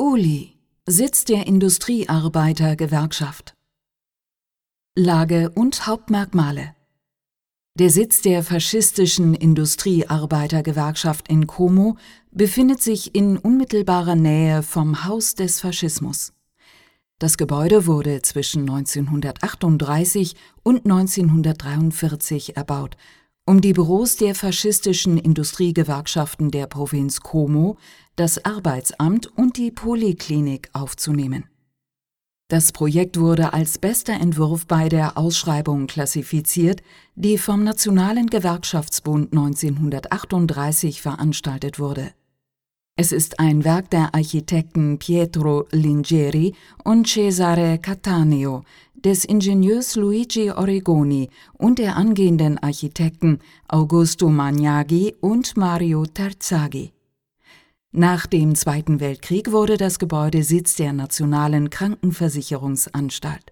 Uli, Sitz der Industriearbeitergewerkschaft. Lage und Hauptmerkmale Der Sitz der faschistischen Industriearbeitergewerkschaft in Como befindet sich in unmittelbarer Nähe vom Haus des Faschismus. Das Gebäude wurde zwischen 1938 und 1943 erbaut um die Büros der faschistischen Industriegewerkschaften der Provinz Como, das Arbeitsamt und die Poliklinik aufzunehmen. Das Projekt wurde als bester Entwurf bei der Ausschreibung klassifiziert, die vom Nationalen Gewerkschaftsbund 1938 veranstaltet wurde. Es ist ein Werk der Architekten Pietro Lingeri und Cesare Cattaneo, des Ingenieurs Luigi Origoni und der angehenden Architekten Augusto Magnaghi und Mario Terzaghi. Nach dem Zweiten Weltkrieg wurde das Gebäude Sitz der Nationalen Krankenversicherungsanstalt.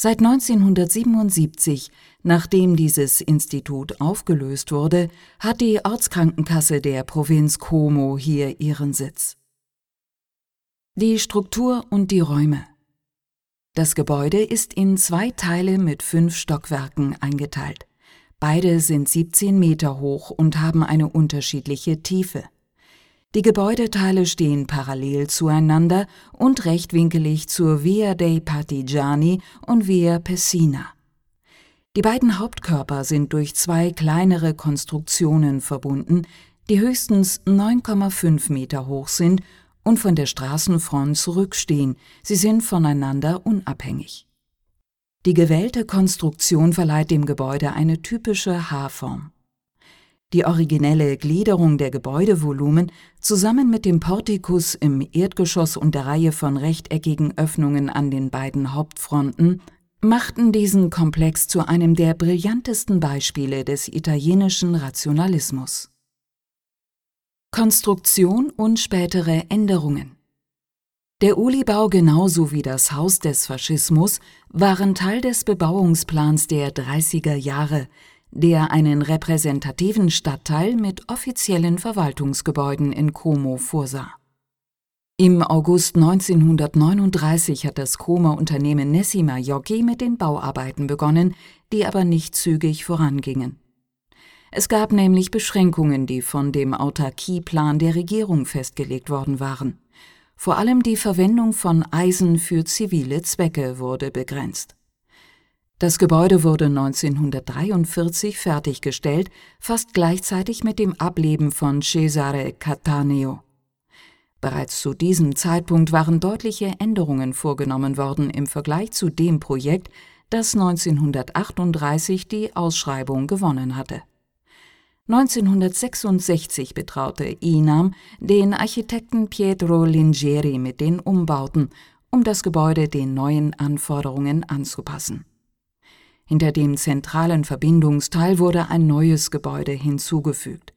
Seit 1977, nachdem dieses Institut aufgelöst wurde, hat die Ortskrankenkasse der Provinz Como hier ihren Sitz. Die Struktur und die Räume das Gebäude ist in zwei Teile mit fünf Stockwerken eingeteilt. Beide sind 17 Meter hoch und haben eine unterschiedliche Tiefe. Die Gebäudeteile stehen parallel zueinander und rechtwinkelig zur Via dei Partigiani und Via Pessina. Die beiden Hauptkörper sind durch zwei kleinere Konstruktionen verbunden, die höchstens 9,5 Meter hoch sind und von der Straßenfront zurückstehen, sie sind voneinander unabhängig. Die gewählte Konstruktion verleiht dem Gebäude eine typische H-Form. Die originelle Gliederung der Gebäudevolumen zusammen mit dem Portikus im Erdgeschoss und der Reihe von rechteckigen Öffnungen an den beiden Hauptfronten machten diesen Komplex zu einem der brillantesten Beispiele des italienischen Rationalismus. Konstruktion und spätere Änderungen Der Ulibau genauso wie das Haus des Faschismus waren Teil des Bebauungsplans der 30er Jahre, der einen repräsentativen Stadtteil mit offiziellen Verwaltungsgebäuden in Como vorsah. Im August 1939 hat das Comer Unternehmen Nessima Jocki mit den Bauarbeiten begonnen, die aber nicht zügig vorangingen. Es gab nämlich Beschränkungen, die von dem Autarkieplan der Regierung festgelegt worden waren. Vor allem die Verwendung von Eisen für zivile Zwecke wurde begrenzt. Das Gebäude wurde 1943 fertiggestellt, fast gleichzeitig mit dem Ableben von Cesare Cattaneo. Bereits zu diesem Zeitpunkt waren deutliche Änderungen vorgenommen worden im Vergleich zu dem Projekt, das 1938 die Ausschreibung gewonnen hatte. 1966 betraute INAM den Architekten Pietro Lingeri mit den Umbauten, um das Gebäude den neuen Anforderungen anzupassen. Hinter dem zentralen Verbindungsteil wurde ein neues Gebäude hinzugefügt.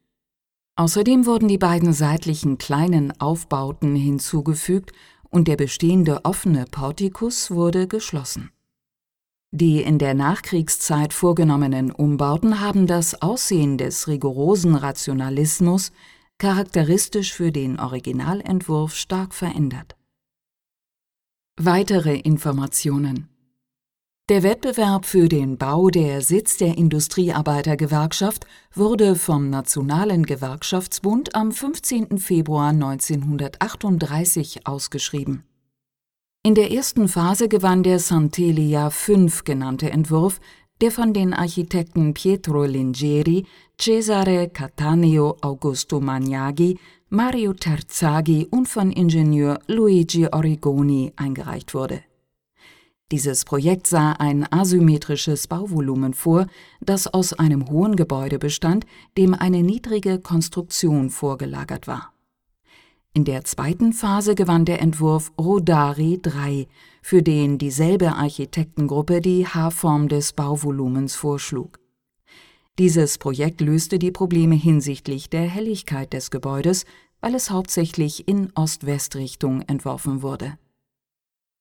Außerdem wurden die beiden seitlichen kleinen Aufbauten hinzugefügt und der bestehende offene Portikus wurde geschlossen. Die in der Nachkriegszeit vorgenommenen Umbauten haben das Aussehen des rigorosen Rationalismus charakteristisch für den Originalentwurf stark verändert. Weitere Informationen Der Wettbewerb für den Bau der Sitz der Industriearbeitergewerkschaft wurde vom Nationalen Gewerkschaftsbund am 15. Februar 1938 ausgeschrieben in der ersten Phase gewann der Santelia 5 genannte Entwurf, der von den Architekten Pietro Lingeri, Cesare Cattaneo, Augusto Magnaghi, Mario Terzaghi und von Ingenieur Luigi Origoni eingereicht wurde. Dieses Projekt sah ein asymmetrisches Bauvolumen vor, das aus einem hohen Gebäude bestand, dem eine niedrige Konstruktion vorgelagert war in der zweiten Phase gewann der Entwurf Rodari 3, für den dieselbe Architektengruppe die H-Form des Bauvolumens vorschlug. Dieses Projekt löste die Probleme hinsichtlich der Helligkeit des Gebäudes, weil es hauptsächlich in Ost-West-Richtung entworfen wurde